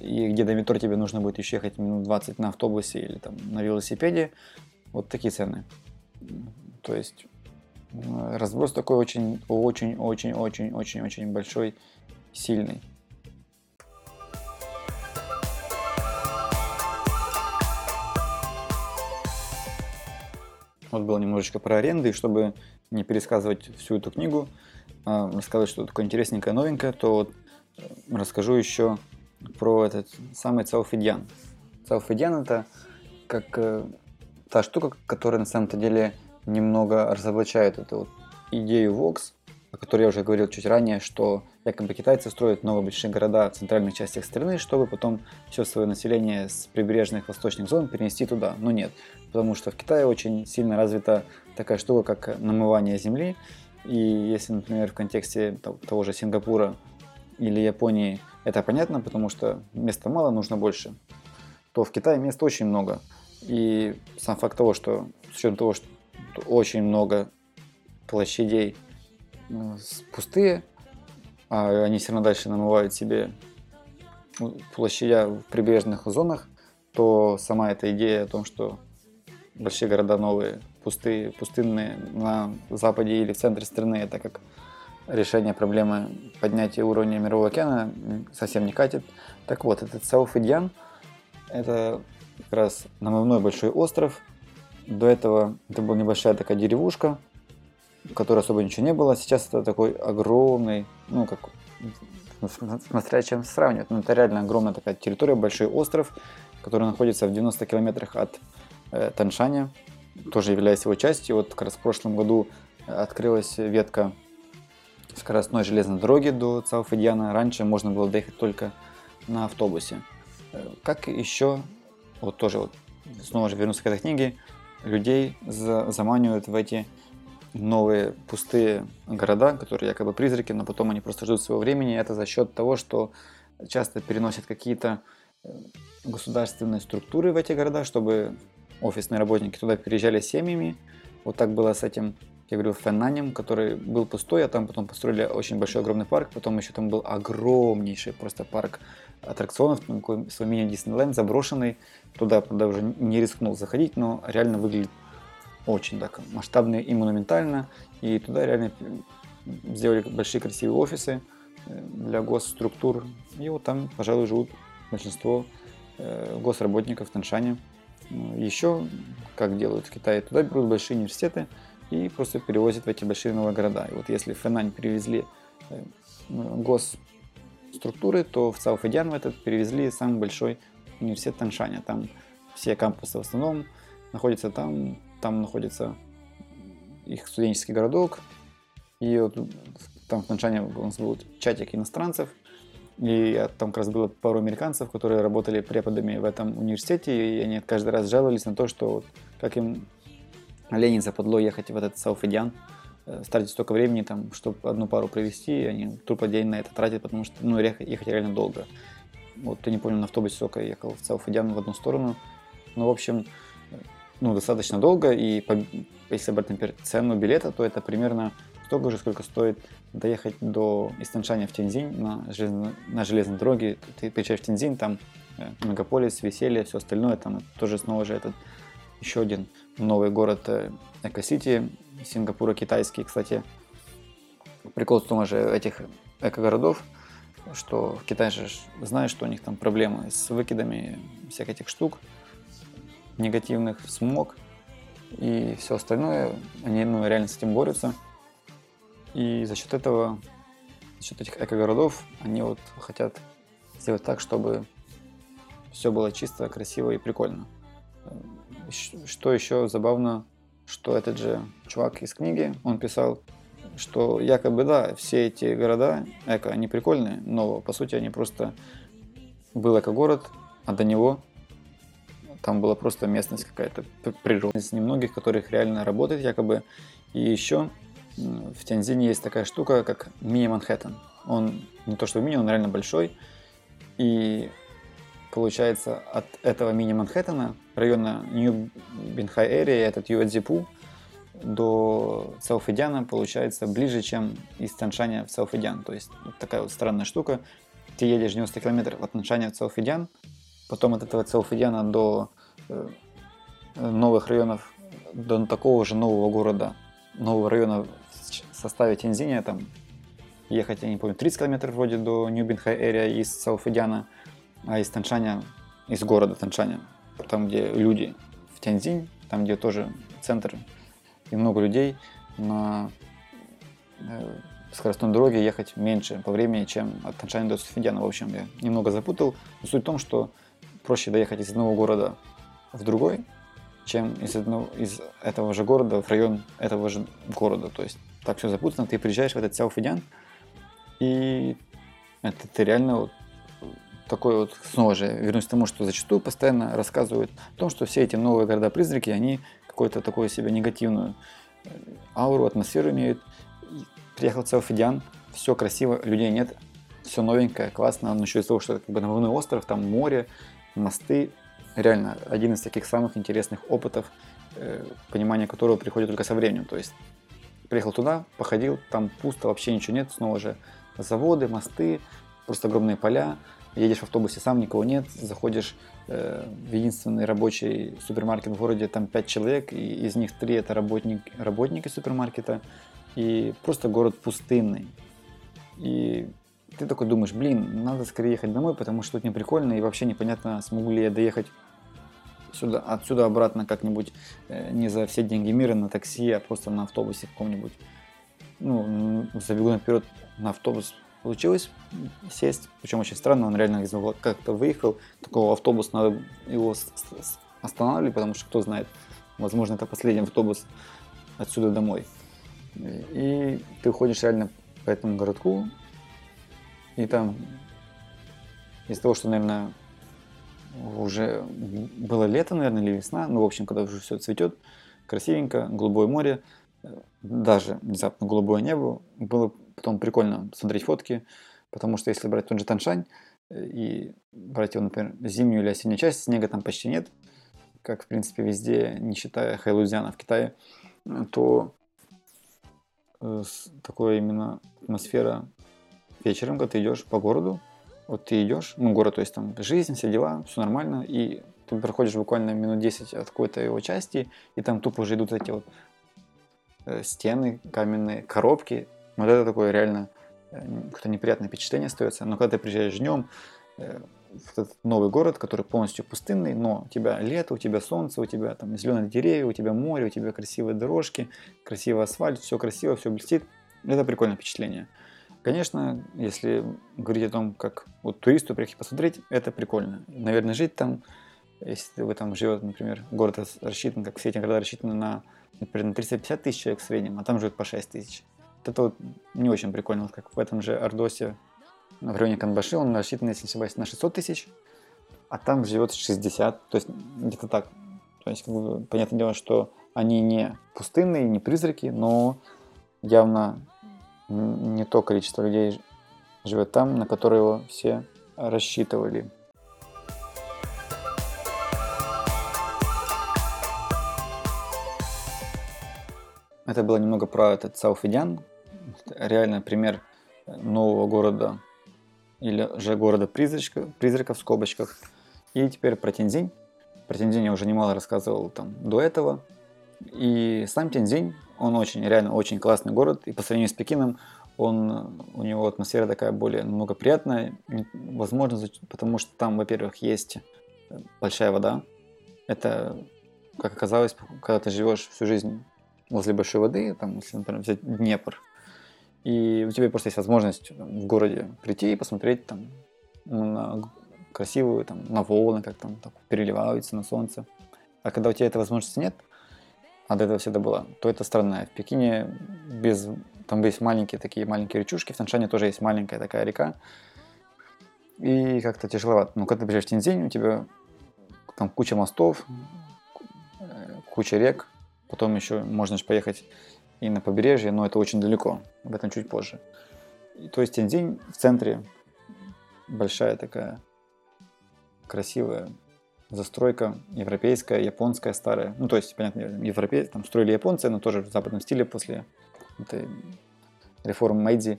и где до метро тебе нужно будет еще ехать минут 20 на автобусе или там на велосипеде, вот такие цены. То есть э, разброс такой очень, очень, очень, очень, очень, очень большой, сильный. Вот было немножечко про аренды, и чтобы не пересказывать всю эту книгу, а, рассказать, что такое интересненькое, новенькое, то вот э, расскажу еще про этот самый Цауфидьян. Цауфидьян это как э, та штука, которая на самом-то деле немного разоблачает эту вот идею Vox, о которой я уже говорил чуть ранее, что якобы китайцы строят новые большие города в центральных частях страны, чтобы потом все свое население с прибрежных восточных зон перенести туда. Но нет, потому что в Китае очень сильно развита такая штука, как намывание земли, и если, например, в контексте того же Сингапура или Японии это понятно, потому что места мало, нужно больше, то в Китае мест очень много. И сам факт того, что с учетом того, что очень много площадей э, пустые, а они все равно дальше намывают себе площадя в прибрежных зонах, то сама эта идея о том, что большие города новые пустые, пустынные на западе или в центре страны, это как решение проблемы поднятия уровня мирового океана совсем не катит. Так вот, этот Сауфидьян – это как раз намывной большой остров. До этого это была небольшая такая деревушка, в которой особо ничего не было. Сейчас это такой огромный, ну, как смотря чем сравнивать. Но это реально огромная такая территория, большой остров, который находится в 90 километрах от э, Таншаня, тоже являясь его частью. Вот как раз в прошлом году открылась ветка скоростной железной дороги до Цауфидьяна. Раньше можно было доехать только на автобусе. Э, как еще, вот тоже вот снова же вернусь к этой книге, людей заманивают в эти новые пустые города, которые якобы призраки, но потом они просто ждут своего времени. Это за счет того, что часто переносят какие-то э, государственные структуры в эти города, чтобы офисные работники туда переезжали семьями. Вот так было с этим, я говорю, Феннанем, который был пустой, а там потом построили очень большой огромный парк. Потом еще там был огромнейший просто парк аттракционов, такой свой мини-Диснейленд заброшенный. Туда, правда, уже не рискнул заходить, но реально выглядит очень так масштабно и монументально. И туда реально сделали большие красивые офисы э, для госструктур. И вот там, пожалуй, живут большинство э, госработников в Таншане. Еще, как делают в Китае, туда берут большие университеты и просто перевозят в эти большие новые города. И вот если в Фэнань перевезли э, госструктуры, то в Цаофэдян в этот перевезли самый большой университет Таншаня. Там все кампусы в основном находятся там, там находится их студенческий городок. И вот там в Таншане у нас был чатик иностранцев. И там как раз было пару американцев, которые работали преподами в этом университете. И они каждый раз жаловались на то, что вот, как им Ленин западло ехать в этот Сауфедиан, э, тратить столько времени, там, чтобы одну пару провести, и они тупо день на это тратят, потому что ну, ехать реально долго. Вот я не помню, на автобусе сколько я ехал в Сауфедиан в одну сторону. Ну, в общем, ну, достаточно долго, и по, если брать, например, цену билета, то это примерно столько же, сколько стоит доехать до Истаншаня в Тензинь на, железно, на железной дороге. Ты приезжаешь в Тензинь, там э, мегаполис, веселье, все остальное, там тоже снова же этот еще один новый город э, Эко-Сити, Сингапура китайский, кстати. Прикол в том же этих эко-городов, что в Китае же знаешь, что у них там проблемы с выкидами всех этих штук, негативных, смог и все остальное, они ну, реально с этим борются. И за счет этого, за счет этих эко-городов, они вот хотят сделать так, чтобы все было чисто, красиво и прикольно. Что еще забавно, что этот же чувак из книги, он писал, что якобы да, все эти города эко, они прикольные, но по сути они просто был эко-город, а до него там была просто местность какая-то природная, из немногих, которых реально работает якобы. И еще в Тяньзине есть такая штука, как мини-Манхэттен. Он не то что мини, он реально большой. И получается от этого мини-Манхэттена, района Нью Бинхай Эри, этот Юэдзипу, до Цауфэдяна получается ближе, чем из Таншаня в Цауфэдян. То есть вот такая вот странная штука. Ты едешь 90 километров от Таншаня в Цауфэдян, Потом от этого Целфедяна до э, новых районов, до такого же нового города, нового района в составе Тензиния, там ехать, я не помню, 30 километров вроде до Ньюбинхай Эрия из Цауфедяна, а из Таншаня, из города Таншаня, там, где люди в Тяньзинь, там, где тоже центр и много людей, на э, скоростной дороге ехать меньше по времени, чем от Таншаня до Суфидяна. В общем, я немного запутал. Но суть в том, что проще доехать из одного города в другой, чем из, одного, из этого же города в район этого же города. То есть так все запутано, ты приезжаешь в этот Сяофидян, и это ты реально вот такой вот, снова же, вернусь к тому, что зачастую постоянно рассказывают о том, что все эти новые города-призраки, они какую-то такую себе негативную э, ауру, атмосферу имеют. Приехал в Сяофидян, все красиво, людей нет, все новенькое, классно, но еще из того, что это как бы новый остров, там море, мосты. Реально один из таких самых интересных опытов, э, понимание которого приходит только со временем. То есть приехал туда, походил, там пусто, вообще ничего нет, снова же заводы, мосты, просто огромные поля, едешь в автобусе сам, никого нет, заходишь э, в единственный рабочий супермаркет в городе, там 5 человек, и из них 3 это работник, работники супермаркета, и просто город пустынный. И ты такой думаешь, блин, надо скорее ехать домой, потому что тут не прикольно, и вообще непонятно, смогу ли я доехать сюда, отсюда обратно как-нибудь э, не за все деньги мира на такси, а просто на автобусе каком-нибудь. Ну, забегу наперед на автобус получилось сесть, причем очень странно, он реально из как-то выехал, такого автобус надо его останавливать, потому что кто знает, возможно это последний автобус отсюда домой. И ты ходишь реально по этому городку, и там из-за того, что, наверное, уже было лето, наверное, или весна, ну, в общем, когда уже все цветет, красивенько, голубое море, даже внезапно голубое небо, было потом прикольно смотреть фотки, потому что если брать тот же Таншань э, и брать его, например, зимнюю или осеннюю часть, снега там почти нет, как, в принципе, везде, не считая Хайлузиана в Китае, то э, такое именно атмосфера вечером, когда ты идешь по городу, вот ты идешь, ну, город, то есть там жизнь, все дела, все нормально, и ты проходишь буквально минут 10 от какой-то его части, и там тупо уже идут эти вот э, стены каменные, коробки. Вот это такое реально э, какое-то неприятное впечатление остается. Но когда ты приезжаешь днем э, в этот новый город, который полностью пустынный, но у тебя лето, у тебя солнце, у тебя там зеленые деревья, у тебя море, у тебя красивые дорожки, красивый асфальт, все красиво, все блестит. Это прикольное впечатление. Конечно, если говорить о том, как вот туристу приехать посмотреть, это прикольно. Наверное, жить там, если вы там живете, например, город рассчитан, как все эти города рассчитаны на, например, на 350 тысяч человек в среднем, а там живет по 6 тысяч. Это вот не очень прикольно, вот как в этом же Ордосе, в районе Канбаши, он рассчитан, если не ошибаюсь, на 600 тысяч, а там живет 60, то есть где-то так. То есть, как бы, понятное дело, что они не пустынные, не призраки, но явно не то количество людей живет там, на которое все рассчитывали. Это было немного про этот Сауфидян. Реально пример нового города или же города призрачка, призраков в скобочках. И теперь про Тензинь. Про Тензинь я уже немало рассказывал там до этого. И сам Тензинь, он очень, реально очень классный город. И по сравнению с Пекином, он, у него атмосфера такая более намного приятная. Возможно, потому что там, во-первых, есть большая вода. Это, как оказалось, когда ты живешь всю жизнь возле большой воды, там, если, например, взять Днепр, и у тебя просто есть возможность в городе прийти и посмотреть там на красивую, там, на волны, как там так, переливаются на солнце. А когда у тебя этой возможности нет, а до этого всегда была, то это странно. В Пекине без... Там есть маленькие такие маленькие речушки, в Таншане тоже есть маленькая такая река. И как-то тяжеловато. Но когда ты приезжаешь в Тинзинь, у тебя там куча мостов, куча рек, потом еще можно поехать и на побережье, но это очень далеко, об этом чуть позже. И, то есть Тяньцзинь в центре большая такая красивая застройка европейская, японская, старая. Ну, то есть, понятно, европейцы там строили японцы, но тоже в западном стиле после этой реформы Мэйдзи.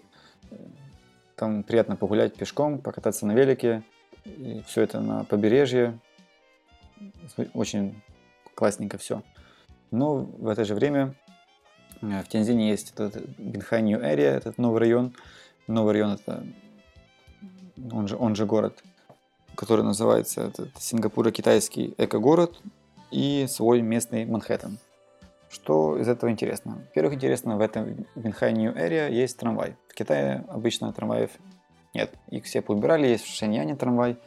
Там приятно погулять пешком, покататься на велике. И все это на побережье. Очень классненько все. Но в это же время в Тяньзине есть этот Бинхай Нью Area, этот новый район. Новый район это он же, он же город который называется Сингапура-китайский эко-город и свой местный Манхэттен. Что из этого интересно? Во-первых, интересно, в этом Винхай Нью Area есть трамвай. В Китае обычно трамваев нет. Их все поубирали, есть в Шэньяне трамвай,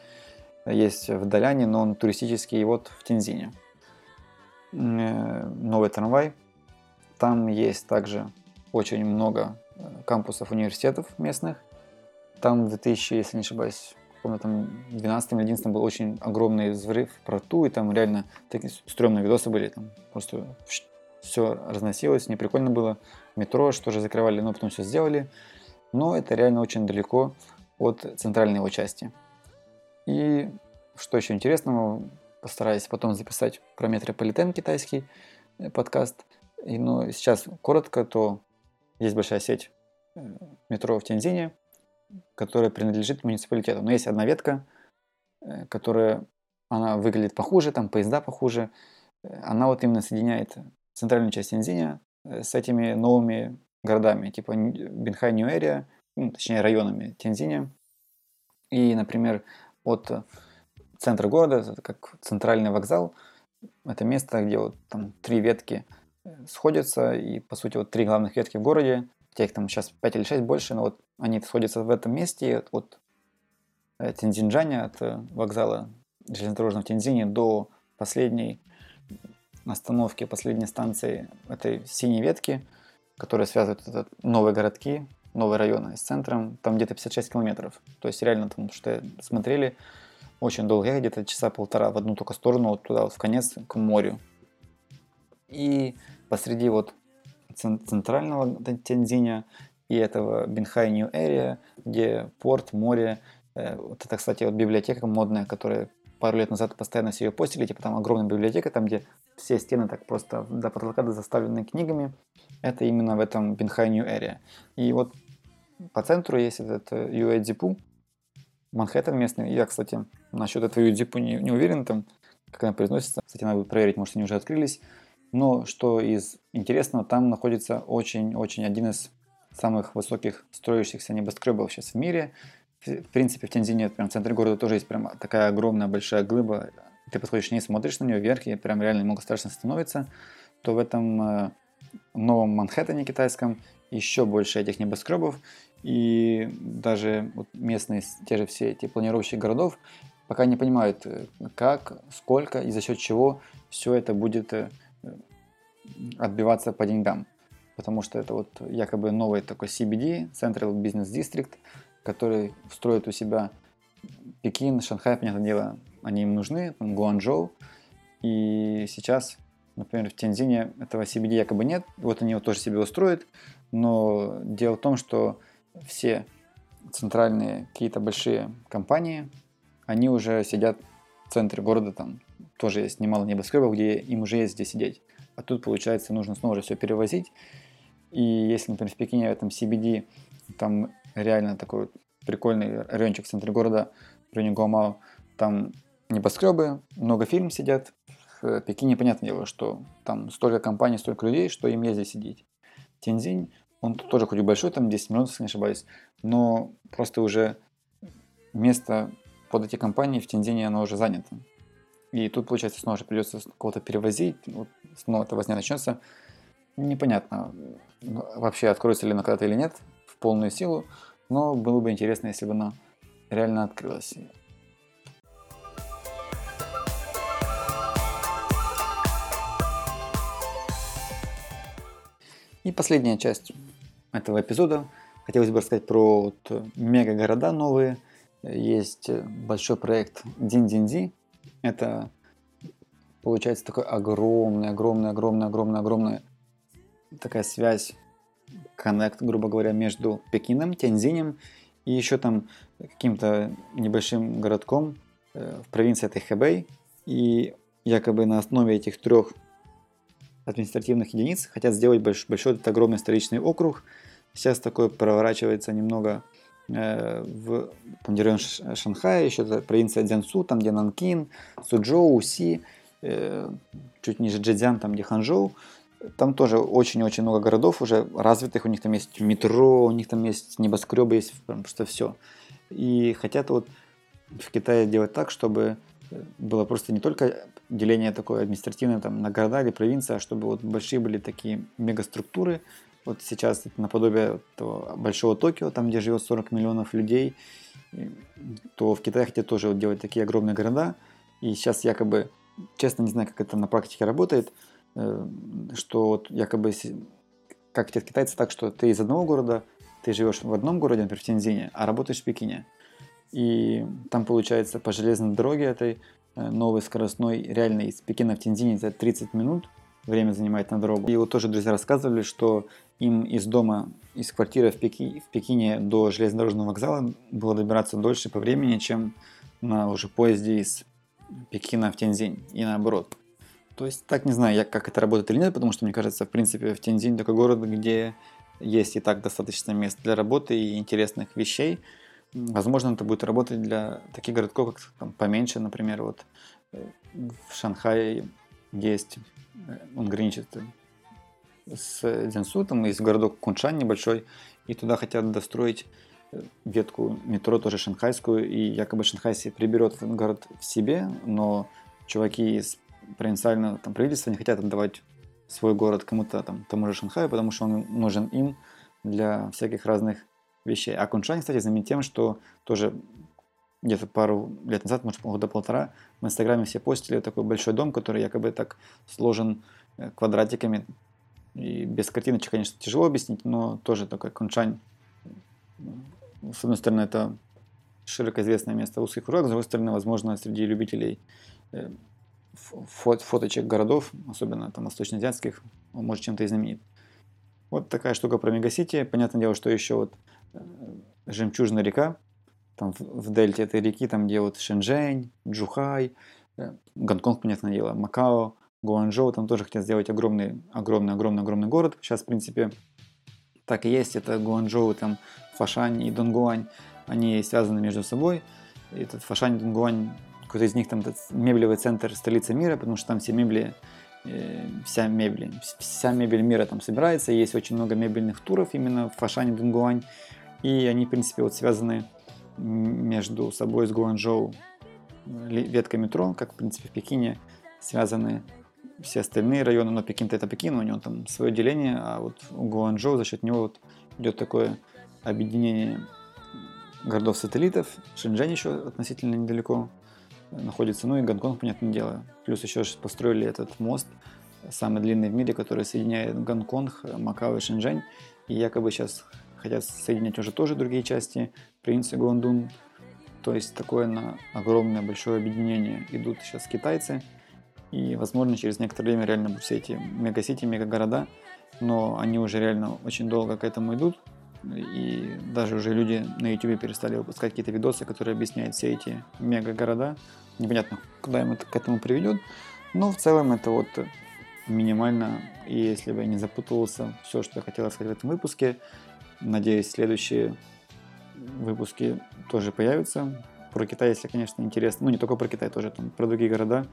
есть в Даляне, но он туристический, и вот в Тензине. Э, новый трамвай. Там есть также очень много э, кампусов университетов местных. Там в 2000, если не ошибаюсь, помню, там в 12 или 11 был очень огромный взрыв в порту, и там реально такие стрёмные видосы были, там просто все разносилось, не прикольно было. Метро что же закрывали, но потом все сделали. Но это реально очень далеко от центральной его части. И что еще интересного, постараюсь потом записать про метрополитен китайский э, подкаст. И, но сейчас коротко, то есть большая сеть э, метро в Тяньзине, которая принадлежит муниципалитету. Но есть одна ветка, э, которая, она выглядит похуже, там поезда похуже. Э, она вот именно соединяет центральную часть Тензиня с этими новыми городами, типа Бинхай Нью Эрия, ну, точнее районами Тензиня. И, например, от центра города, как центральный вокзал, это место, где вот там три ветки сходятся, и, по сути, вот три главных ветки в городе, тех там сейчас 5 или 6 больше, но вот они сходятся в этом месте от э, Тензинджаня, от э, вокзала железнодорожного Тензине до последней остановки, последней станции этой синей ветки, которая связывает этот новые городки, новые районы с центром, там где-то 56 километров. То есть реально там, что смотрели, очень долго ехать, где-то часа полтора в одну только сторону, вот туда вот в конец, к морю. И посреди вот центрального Тензиня и этого Бинхай Нью Эрия, где порт, море. Э, вот это, кстати, вот библиотека модная, которая пару лет назад постоянно все ее постили, типа там огромная библиотека, там где все стены так просто до потолка заставлены книгами. Это именно в этом Бинхай Нью Эрия. И вот по центру есть этот Юэдзипу, Манхэттен местный. Я, кстати, насчет этого Юэдзипу не, не уверен, там, как она произносится. Кстати, надо проверить, может, они уже открылись. Но что из интересного, там находится очень-очень один из самых высоких строящихся небоскребов сейчас в мире. В принципе, в Тензине, прям в центре города тоже есть прям такая огромная большая глыба. Ты подходишь не смотришь на нее вверх, и прям реально немного страшно становится. То в этом э, новом Манхэттене китайском еще больше этих небоскребов. И даже вот местные, те же все эти планировщики городов, пока не понимают, э, как, сколько и за счет чего все это будет э, отбиваться по деньгам. Потому что это вот якобы новый такой CBD, Central Business District, который строит у себя Пекин, Шанхай, понятное дело, они им нужны, Гуанчжоу. И сейчас, например, в Тяньзине этого CBD якобы нет, вот они его тоже себе устроят, но дело в том, что все центральные какие-то большие компании, они уже сидят в центре города, там тоже есть немало небоскребов, где им уже есть где сидеть. А тут, получается, нужно снова же все перевозить. И если, например, в Пекине, в этом CBD, там реально такой прикольный райончик в центре города, в районе Гуамао, там небоскребы, много фильм сидят. В Пекине, понятное дело, что там столько компаний, столько людей, что им здесь сидеть. Тензинь, он тоже хоть и большой, там 10 минут, если не ошибаюсь, но просто уже место под эти компании в Тензине, оно уже занято. И тут, получается, снова же придется кого-то перевозить, вот снова эта возня начнется. Непонятно, вообще откроется ли она когда-то или нет в полную силу, но было бы интересно, если бы она реально открылась. И последняя часть этого эпизода. Хотелось бы рассказать про вот мега-города новые. Есть большой проект Дин-Дин-Ди. Это получается такой огромный, огромный, огромный, огромный, огромный такая связь, коннект, грубо говоря, между Пекином, Тяньзинем и еще там каким-то небольшим городком э, в провинции Тэхэбэй. И якобы на основе этих трех административных единиц хотят сделать больш, большой этот огромный столичный округ. Сейчас такое проворачивается немного в там, район Шанхая, еще провинция Дзянсу, там где Нанкин, Суджоу, Уси, э, чуть ниже Джэцзян, там где Ханчжоу. Там тоже очень-очень много городов уже развитых, у них там есть метро, у них там есть небоскребы, есть просто все. И хотят вот в Китае делать так, чтобы было просто не только деление такое административное там, на города или провинции, а чтобы вот большие были такие мегаструктуры. Вот сейчас наподобие того большого Токио, там где живет 40 миллионов людей, то в Китае хотят тоже вот делать такие огромные города. И сейчас якобы, честно не знаю, как это на практике работает, Э, что вот якобы как хотят китайцы так, что ты из одного города, ты живешь в одном городе, например, в Тензине, а работаешь в Пекине. И там получается по железной дороге этой э, новой скоростной, реально из Пекина в Тензине за 30 минут время занимает на дорогу. И вот тоже друзья рассказывали, что им из дома, из квартиры в, Пеки, в Пекине до железнодорожного вокзала было добираться дольше по времени, чем на уже поезде из Пекина в Тензинь и наоборот. То есть, так не знаю, я, как это работает или нет, потому что, мне кажется, в принципе, в Тензинь такой город, где есть и так достаточно мест для работы и интересных вещей. Возможно, это будет работать для таких городков, как там, поменьше, например, вот э, в Шанхае есть, э, он граничит с Дзянсу, там есть городок Куншань небольшой, и туда хотят достроить э, ветку метро, тоже шанхайскую, и якобы Шанхай приберет город в себе, но чуваки из провинциального там, правительства не хотят отдавать свой город кому-то там, тому же Шанхаю, потому что он нужен им для всяких разных вещей. А Куншань, кстати, знаменит тем, что тоже где-то пару лет назад, может, года полтора, в Инстаграме все постили такой большой дом, который якобы так сложен э, квадратиками. И без картиночек, конечно, тяжело объяснить, но тоже такой Куншань. С одной стороны, это широко известное место узких кружок, с другой стороны, возможно, среди любителей э, фоточек городов, особенно там восточноазиатских, он может чем-то и знаменит. Вот такая штука про Мегасити. Понятное дело, что еще вот э, жемчужная река, там в, в дельте этой реки, там где вот Шэньчжэнь, Джухай, э, Гонконг, понятное дело, Макао, Гуанчжоу, там тоже хотят сделать огромный, огромный, огромный, огромный город. Сейчас, в принципе, так и есть. Это Гуанчжоу, там Фашань и Донгуань, они связаны между собой. И этот Фашань Донгуань, какой-то из них там этот меблевый центр столицы мира, потому что там все мебели Э, вся мебель, вся мебель мира там собирается, есть очень много мебельных туров именно в Фашане, Дунгуань, и они, в принципе, вот связаны между собой с Гуанчжоу ветка метро, как, в принципе, в Пекине связаны все остальные районы, но Пекин-то это Пекин, у него там свое деление, а вот Гуанчжоу за счет него вот идет такое объединение городов-сателлитов, Шэньчжэнь еще относительно недалеко находится, ну и Гонконг, понятное дело. Плюс еще построили этот мост, самый длинный в мире, который соединяет Гонконг, Макао и Шэньчжэнь. И якобы сейчас хотят соединять уже тоже другие части, провинции Гуандун. То есть такое на огромное большое объединение идут сейчас китайцы. И, возможно, через некоторое время реально будут все эти мегасити, мегагорода, но они уже реально очень долго к этому идут. И даже уже люди на YouTube перестали выпускать какие-то видосы, которые объясняют все эти мега-города. Непонятно, куда им это к этому приведет. Но в целом это вот минимально. И если бы я не запутался, все, что я хотел сказать в этом выпуске. Надеюсь, следующие выпуски тоже появятся. Про Китай, если, конечно, интересно. Ну, не только про Китай, тоже там про другие города.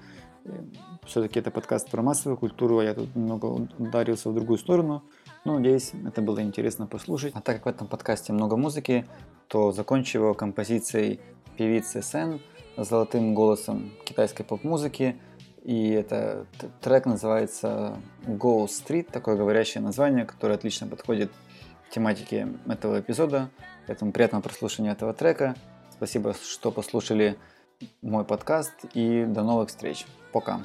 Все-таки это подкаст про массовую культуру, а я тут немного ударился в другую сторону. Ну, надеюсь, это было интересно послушать. А так как в этом подкасте много музыки, то закончу его композицией певицы Сен с золотым голосом китайской поп-музыки. И это трек называется Go Street, такое говорящее название, которое отлично подходит к тематике этого эпизода. Поэтому приятного прослушивания этого трека. Спасибо, что послушали мой подкаст и до новых встреч. Пока.